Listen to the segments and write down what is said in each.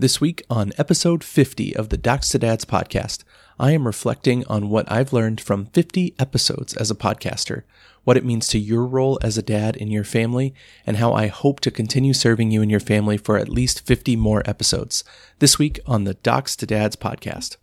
This week on episode 50 of the Docs to Dads podcast, I am reflecting on what I've learned from 50 episodes as a podcaster, what it means to your role as a dad in your family, and how I hope to continue serving you and your family for at least 50 more episodes. This week on the Docs to Dads podcast.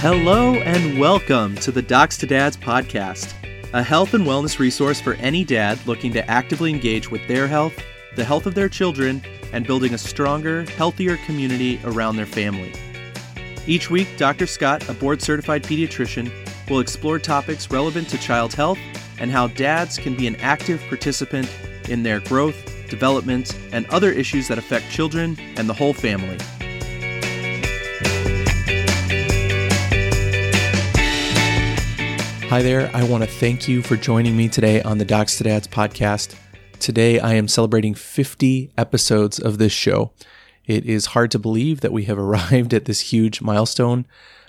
Hello and welcome to the Docs to Dads podcast, a health and wellness resource for any dad looking to actively engage with their health, the health of their children, and building a stronger, healthier community around their family. Each week, Dr. Scott, a board certified pediatrician, will explore topics relevant to child health and how dads can be an active participant in their growth, development, and other issues that affect children and the whole family. Hi there. I want to thank you for joining me today on the Docs to Dads podcast. Today, I am celebrating 50 episodes of this show. It is hard to believe that we have arrived at this huge milestone.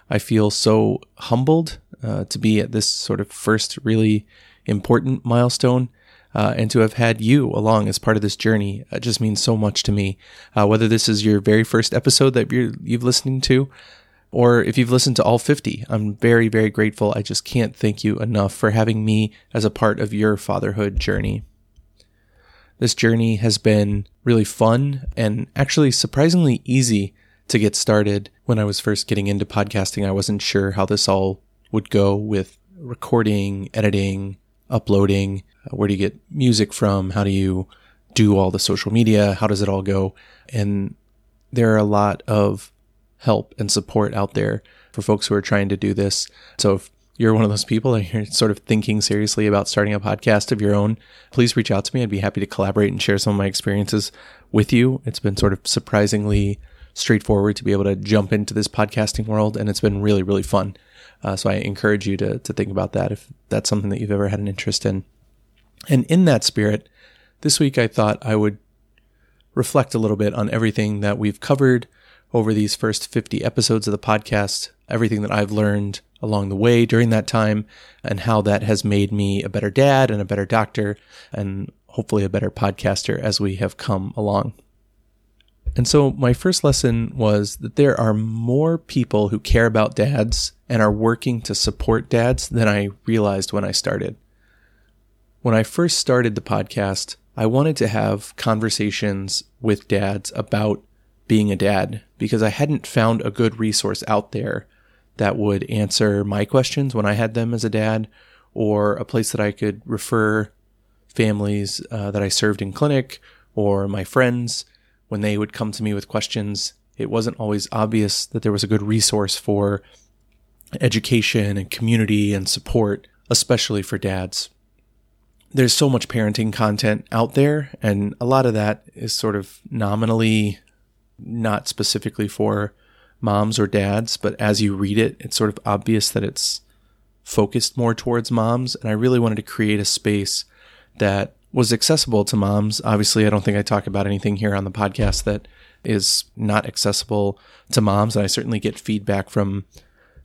I feel so humbled uh, to be at this sort of first really important milestone. Uh, and to have had you along as part of this journey it just means so much to me. Uh, whether this is your very first episode that you're, you've listened to, or if you've listened to all 50, I'm very, very grateful. I just can't thank you enough for having me as a part of your fatherhood journey. This journey has been really fun and actually surprisingly easy to get started. When I was first getting into podcasting, I wasn't sure how this all would go with recording, editing, uploading. Uh, where do you get music from? How do you do all the social media? How does it all go? And there are a lot of help and support out there for folks who are trying to do this. So if you're one of those people and you're sort of thinking seriously about starting a podcast of your own, please reach out to me. I'd be happy to collaborate and share some of my experiences with you. It's been sort of surprisingly straightforward to be able to jump into this podcasting world, and it's been really, really fun. Uh, so I encourage you to, to think about that if that's something that you've ever had an interest in. And in that spirit, this week I thought I would reflect a little bit on everything that we've covered over these first 50 episodes of the podcast, everything that I've learned along the way during that time, and how that has made me a better dad and a better doctor, and hopefully a better podcaster as we have come along. And so, my first lesson was that there are more people who care about dads and are working to support dads than I realized when I started. When I first started the podcast, I wanted to have conversations with dads about being a dad because I hadn't found a good resource out there that would answer my questions when I had them as a dad, or a place that I could refer families uh, that I served in clinic or my friends when they would come to me with questions. It wasn't always obvious that there was a good resource for education and community and support, especially for dads. There's so much parenting content out there, and a lot of that is sort of nominally not specifically for moms or dads, but as you read it, it's sort of obvious that it's focused more towards moms. And I really wanted to create a space that was accessible to moms. Obviously, I don't think I talk about anything here on the podcast that is not accessible to moms. And I certainly get feedback from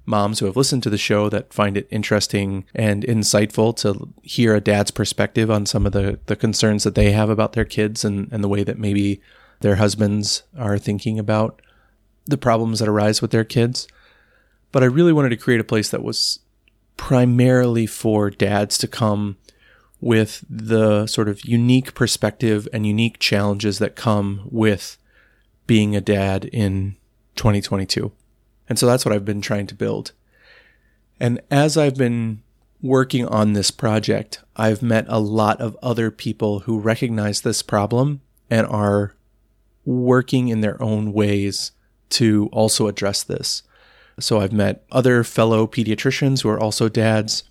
moms who have listened to the show that find it interesting and insightful to hear a dad's perspective on some of the, the concerns that they have about their kids and, and the way that maybe their husbands are thinking about the problems that arise with their kids. But I really wanted to create a place that was primarily for dads to come with the sort of unique perspective and unique challenges that come with being a dad in 2022. And so that's what I've been trying to build. And as I've been working on this project, I've met a lot of other people who recognize this problem and are working in their own ways to also address this. So I've met other fellow pediatricians who are also dads,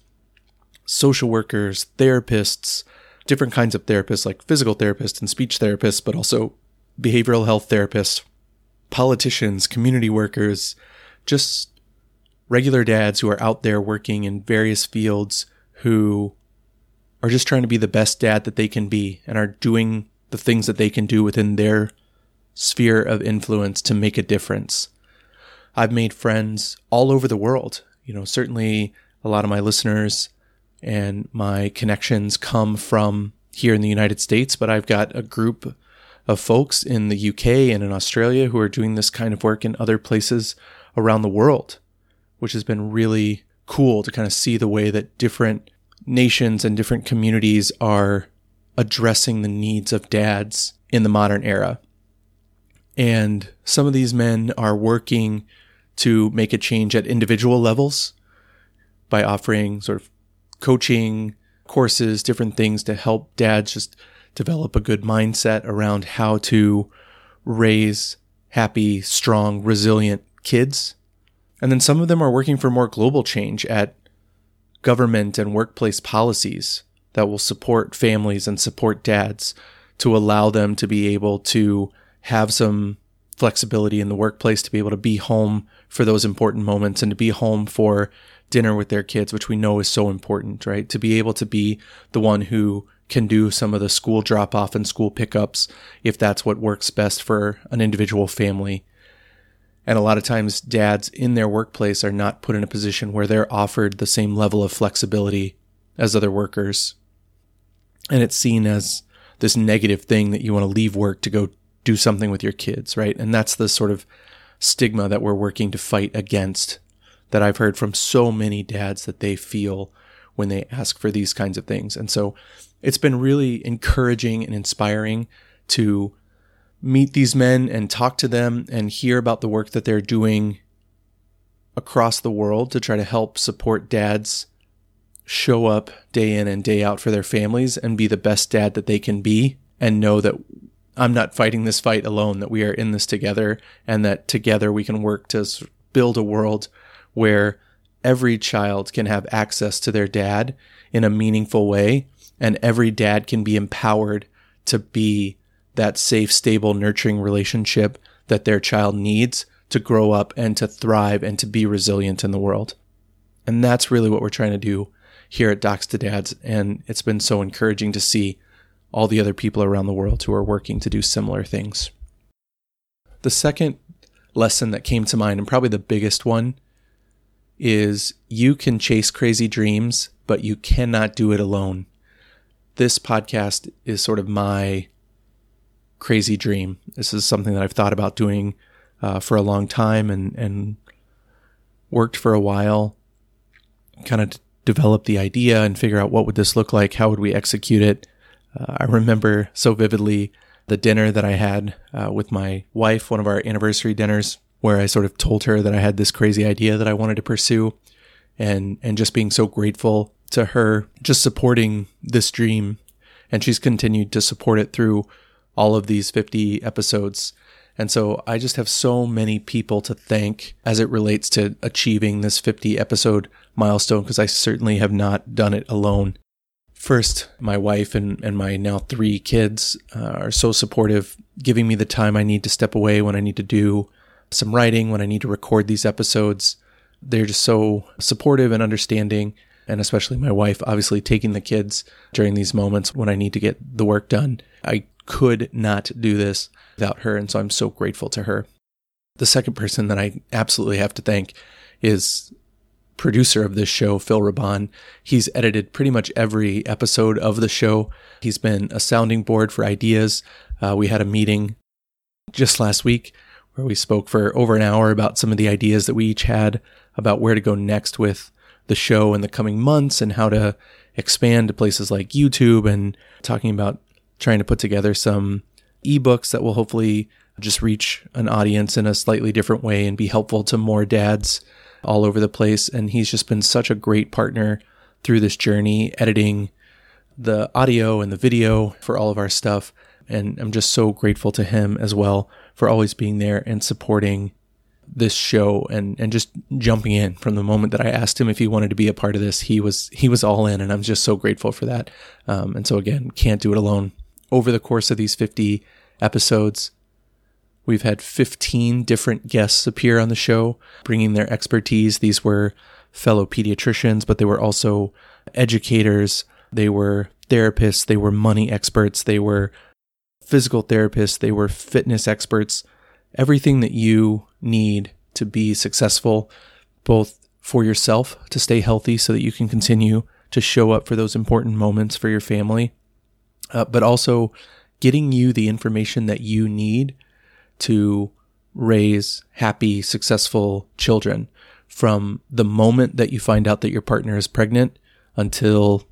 social workers, therapists, different kinds of therapists like physical therapists and speech therapists, but also behavioral health therapists, politicians, community workers, just regular dads who are out there working in various fields who are just trying to be the best dad that they can be and are doing the things that they can do within their sphere of influence to make a difference. I've made friends all over the world. You know, certainly a lot of my listeners and my connections come from here in the United States, but I've got a group of folks in the UK and in Australia who are doing this kind of work in other places around the world, which has been really cool to kind of see the way that different nations and different communities are addressing the needs of dads in the modern era. And some of these men are working to make a change at individual levels by offering sort of coaching courses, different things to help dads just develop a good mindset around how to raise happy, strong, resilient kids. And then some of them are working for more global change at government and workplace policies that will support families and support dads to allow them to be able to have some flexibility in the workplace to be able to be home for those important moments and to be home for dinner with their kids, which we know is so important, right? To be able to be the one who can do some of the school drop off and school pickups if that's what works best for an individual family. And a lot of times, dads in their workplace are not put in a position where they're offered the same level of flexibility as other workers. And it's seen as this negative thing that you want to leave work to go do something with your kids, right? And that's the sort of stigma that we're working to fight against that I've heard from so many dads that they feel when they ask for these kinds of things. And so it's been really encouraging and inspiring to meet these men and talk to them and hear about the work that they're doing across the world to try to help support dads show up day in and day out for their families and be the best dad that they can be and know that I'm not fighting this fight alone, that we are in this together and that together we can work to build a world where every child can have access to their dad in a meaningful way and every dad can be empowered to be that safe, stable, nurturing relationship that their child needs to grow up and to thrive and to be resilient in the world. And that's really what we're trying to do here at Docs to Dads. And it's been so encouraging to see all the other people around the world who are working to do similar things. The second lesson that came to mind, and probably the biggest one, is you can chase crazy dreams, but you cannot do it alone. This podcast is sort of my crazy dream. This is something that I've thought about doing uh, for a long time and, and worked for a while, kind of develop the idea and figure out what would this look like? How would we execute it? Uh, I remember so vividly the dinner that I had uh, with my wife, one of our anniversary dinners, where I sort of told her that I had this crazy idea that I wanted to pursue, and and just being so grateful to her, just supporting this dream, and she's continued to support it through all of these 50 episodes. And so I just have so many people to thank as it relates to achieving this 50 episode milestone because I certainly have not done it alone. First, my wife and, and my now three kids uh, are so supportive, giving me the time I need to step away when I need to do some writing, when I need to record these episodes. They're just so supportive and understanding. And especially my wife, obviously taking the kids during these moments when I need to get the work done. I could not do this without her. And so I'm so grateful to her. The second person that I absolutely have to thank is producer of this show, Phil Raban. He's edited pretty much every episode of the show. He's been a sounding board for ideas. Uh, we had a meeting just last week where we spoke for over an hour about some of the ideas that we each had about where to go next with the show in the coming months and how to expand to places like YouTube and talking about trying to put together some ebooks that will hopefully just reach an audience in a slightly different way and be helpful to more dads all over the place. And he's just been such a great partner through this journey, editing the audio and the video for all of our stuff. And I'm just so grateful to him as well for always being there and supporting this show and and just jumping in from the moment that I asked him if he wanted to be a part of this. He was he was all in, and I'm just so grateful for that. Um, and so again, can't do it alone. Over the course of these 50 episodes, we've had 15 different guests appear on the show, bringing their expertise. These were fellow pediatricians, but they were also educators. They were therapists. They were money experts. They were physical therapists. They were fitness experts everything that you need to be successful, both for yourself to stay healthy so that you can continue to show up for those important moments for your family, uh, but also getting you the information that you need to raise happy, successful children from the moment that you find out that your partner is pregnant until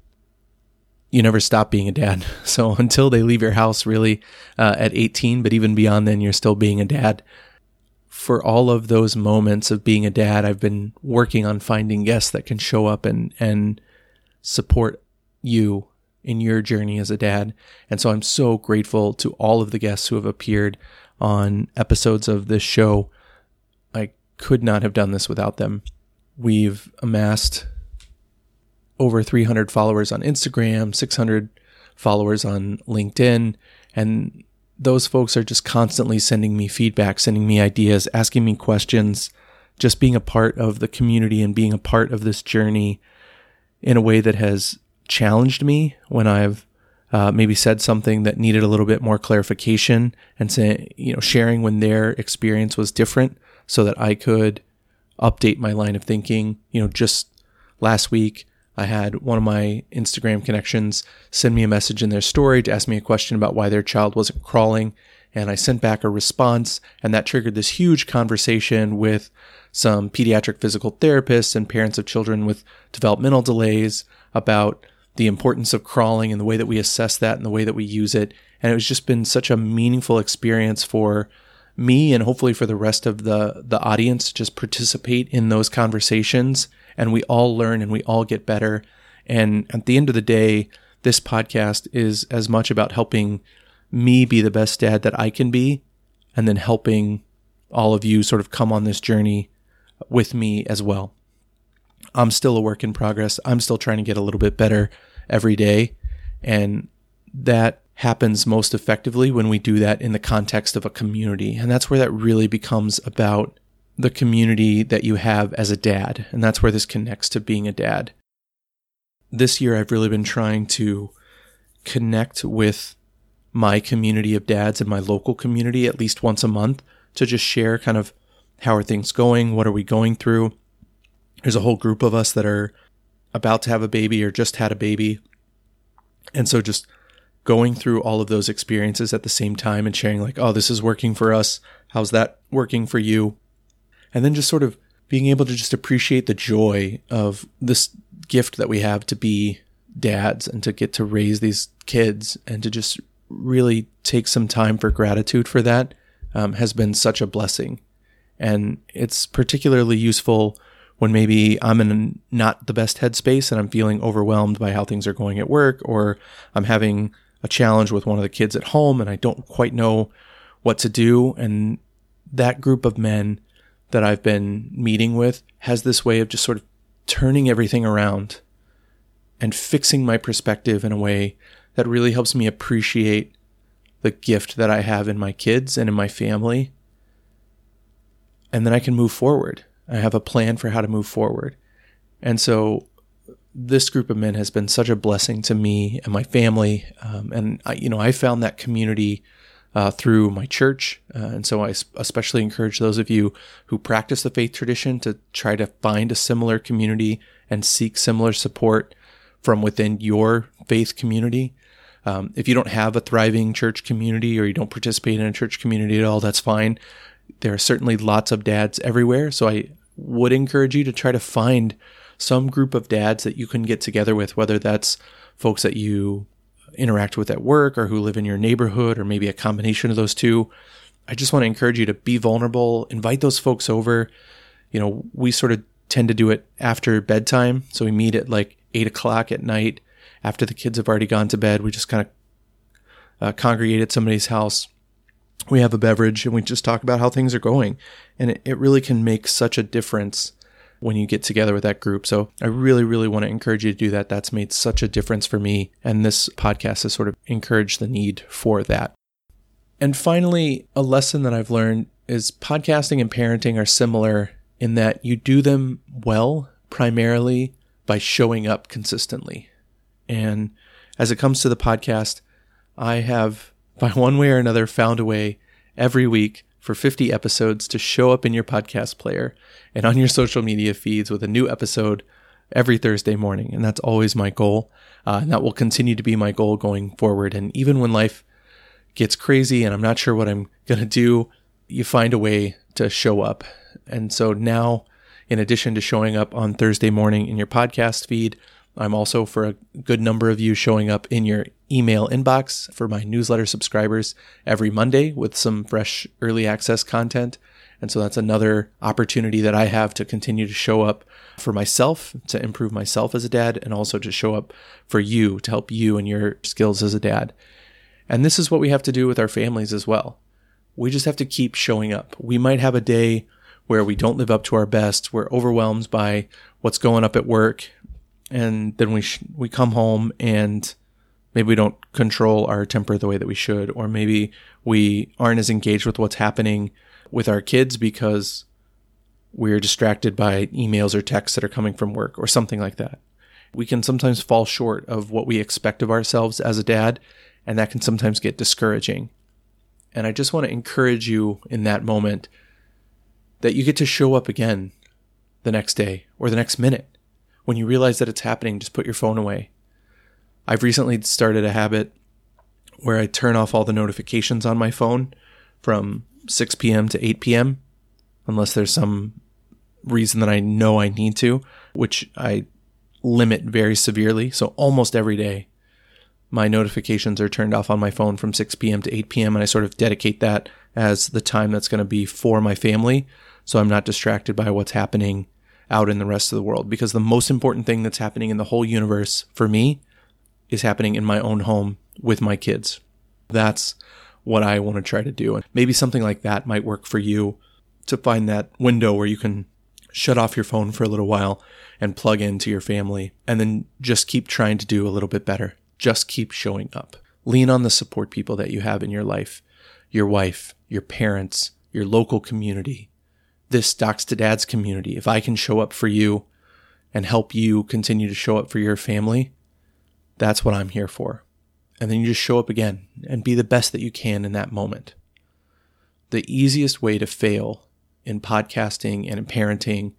you never stop being a dad. So until they leave your house, really uh, at 18, but even beyond then, you're still being a dad. For all of those moments of being a dad, I've been working on finding guests that can show up and and support you in your journey as a dad. And so I'm so grateful to all of the guests who have appeared on episodes of this show. I could not have done this without them. We've amassed over 300 followers on Instagram, 600 followers on LinkedIn, and those folks are just constantly sending me feedback, sending me ideas, asking me questions, just being a part of the community and being a part of this journey in a way that has challenged me when I've uh, maybe said something that needed a little bit more clarification and say, you know, sharing when their experience was different so that I could update my line of thinking. You know, just last week, I had one of my Instagram connections send me a message in their story to ask me a question about why their child wasn't crawling. And I sent back a response, and that triggered this huge conversation with some pediatric physical therapists and parents of children with developmental delays about the importance of crawling and the way that we assess that and the way that we use it. And it was just been such a meaningful experience for me and hopefully for the rest of the the audience to just participate in those conversations and we all learn and we all get better. And at the end of the day, this podcast is as much about helping me be the best dad that I can be and then helping all of you sort of come on this journey with me as well. I'm still a work in progress. I'm still trying to get a little bit better every day. And that happens most effectively when we do that in the context of a community. And that's where that really becomes about the community that you have as a dad. And that's where this connects to being a dad. This year, I've really been trying to connect with my community of dads and my local community at least once a month to just share kind of how are things going? What are we going through? There's a whole group of us that are about to have a baby or just had a baby. And so just going through all of those experiences at the same time and sharing, like, oh, this is working for us. How's that working for you? And then just sort of being able to just appreciate the joy of this gift that we have to be dads and to get to raise these kids and to just really take some time for gratitude for that um, has been such a blessing. And it's particularly useful when maybe I'm in not the best headspace and I'm feeling overwhelmed by how things are going at work, or I'm having a challenge with one of the kids at home and I don't quite know what to do. And that group of men that I've been meeting with has this way of just sort of turning everything around and fixing my perspective in a way that really helps me appreciate the gift that I have in my kids and in my family. And then I can move forward. I have a plan for how to move forward. And so this group of men has been such a blessing to me and my family. Um, and I, you know, I found that community uh, through my church. Uh, and so I especially encourage those of you who practice the faith tradition to try to find a similar community and seek similar support from within your faith community. Um, if you don't have a thriving church community or you don't participate in a church community at all, that's fine. There are certainly lots of dads everywhere. So I would encourage you to try to find some group of dads that you can get together with, whether that's folks that you interact with at work or who live in your neighborhood or maybe a combination of those two. I just want to encourage you to be vulnerable, invite those folks over. You know, we sort of tend to do it after bedtime. So we meet at like eight o'clock at night after the kids have already gone to bed. We just kind of uh, congregate at somebody's house. We have a beverage and we just talk about how things are going. And it, it really can make such a difference when you get together with that group. So I really, really want to encourage you to do that. That's made such a difference for me. And this podcast has sort of encouraged the need for that. And finally, a lesson that I've learned is podcasting and parenting are similar in that you do them well primarily by showing up consistently. And as it comes to the podcast, I have, by one way or another, found a way every week for 50 episodes to show up in your podcast player and on your social media feeds with a new episode every Thursday morning. And that's always my goal. Uh, and that will continue to be my goal going forward. And even when life gets crazy and I'm not sure what I'm going to do, you find a way to show up. And so now, in addition to showing up on Thursday morning in your podcast feed, I'm also for a good number of you showing up in your email inbox for my newsletter subscribers every Monday with some fresh early access content. And so that's another opportunity that I have to continue to show up for myself, to improve myself as a dad, and also to show up for you, to help you and your skills as a dad. And this is what we have to do with our families as well. We just have to keep showing up. We might have a day where we don't live up to our best. We're overwhelmed by what's going up at work. And then we, sh- we come home and maybe we don't control our temper the way that we should, or maybe we aren't as engaged with what's happening with our kids because we're distracted by emails or texts that are coming from work or something like that. We can sometimes fall short of what we expect of ourselves as a dad and that can sometimes get discouraging. And I just want to encourage you in that moment that you get to show up again the next day or the next minute. When you realize that it's happening, just put your phone away. I've recently started a habit where I turn off all the notifications on my phone from 6 p.m. to 8 p.m. unless there's some reason that I know I need to, which I limit very severely. So almost every day my notifications are turned off on my phone from 6 p.m. to 8 p.m. and I sort of dedicate that as the time that's going to be for my family. So I'm not distracted by what's happening out in the rest of the world because the most important thing that's happening in the whole universe for me is happening in my own home with my kids. That's what I want to try to do. And maybe something like that might work for you to find that window where you can shut off your phone for a little while and plug into your family and then just keep trying to do a little bit better. Just keep showing up. Lean on the support people that you have in your life your wife, your parents, your local community, this Docs to Dads community. If I can show up for you and help you continue to show up for your family, that's what I'm here for. And then you just show up again and be the best that you can in that moment. The easiest way to fail in podcasting and in parenting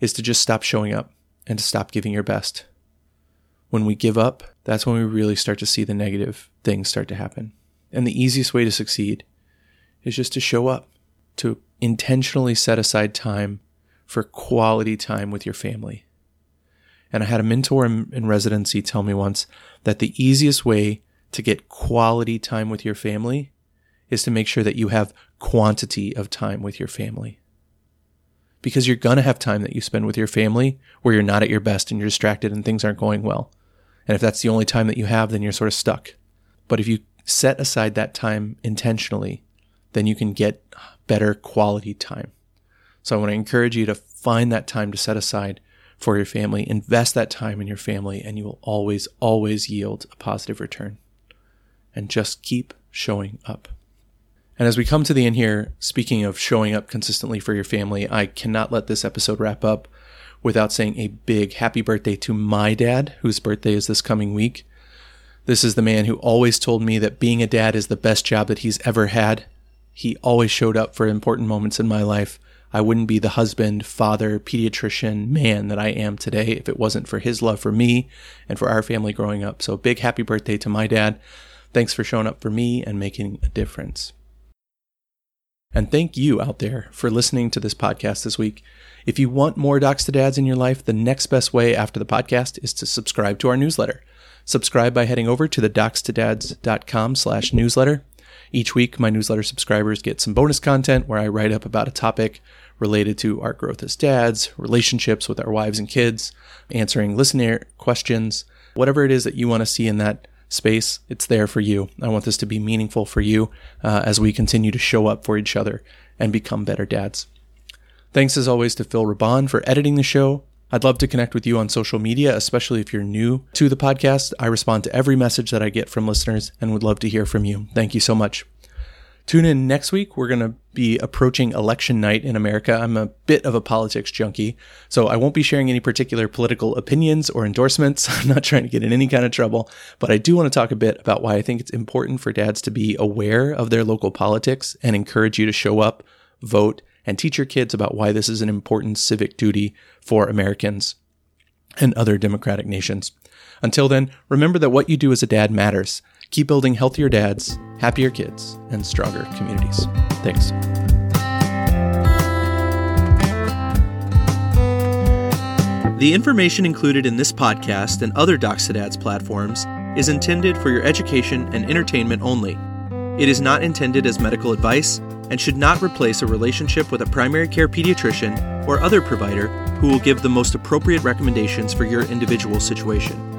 is to just stop showing up and to stop giving your best. When we give up, that's when we really start to see the negative things start to happen. And the easiest way to succeed is just to show up, to intentionally set aside time for quality time with your family. And I had a mentor in, in, residency tell me once that the easiest way to get quality time with your family is to make sure that you have quantity of time with your family. Because you're going to have time that you spend with your family where you're not at your best and you're distracted and things aren't going well. And if that's the only time that you have, then you're sort of stuck. But if you set aside that time intentionally, then you can get better quality time. So I want to encourage you to find that time to set aside for your family, invest that time in your family, and you will always, always yield a positive return. And just keep showing up. And as we come to the end here, speaking of showing up consistently for your family, I cannot let this episode wrap up without saying a big happy birthday to my dad, whose birthday is this coming week. This is the man who always told me that being a dad is the best job that he's ever had. He always showed up for important moments in my life. I wouldn't be the husband, father, pediatrician, man that I am today if it wasn't for his love for me and for our family growing up. So, big happy birthday to my dad. Thanks for showing up for me and making a difference. And thank you out there for listening to this podcast this week. If you want more Docs to Dads in your life, the next best way after the podcast is to subscribe to our newsletter. Subscribe by heading over to the docstodads.com slash newsletter. Each week, my newsletter subscribers get some bonus content where I write up about a topic related to our growth as dads, relationships with our wives and kids, answering listener questions, whatever it is that you want to see in that space, it's there for you. I want this to be meaningful for you uh, as we continue to show up for each other and become better dads. Thanks as always to Phil Raban for editing the show. I'd love to connect with you on social media, especially if you're new to the podcast. I respond to every message that I get from listeners and would love to hear from you. Thank you so much. Tune in next week. We're going to be approaching election night in America. I'm a bit of a politics junkie, so I won't be sharing any particular political opinions or endorsements. I'm not trying to get in any kind of trouble, but I do want to talk a bit about why I think it's important for dads to be aware of their local politics and encourage you to show up, vote, and teach your kids about why this is an important civic duty for Americans. and other democratic nations. Until then, remember that what you do as a dad matters. Keep building healthier dads, happier kids, and stronger communities. Thanks. The information included in this podcast and other Docs to Dads platforms is intended for your education and entertainment only. It is not intended as medical advice and should not replace a relationship with a primary care pediatrician or other provider who will give the most appropriate recommendations for your individual situation.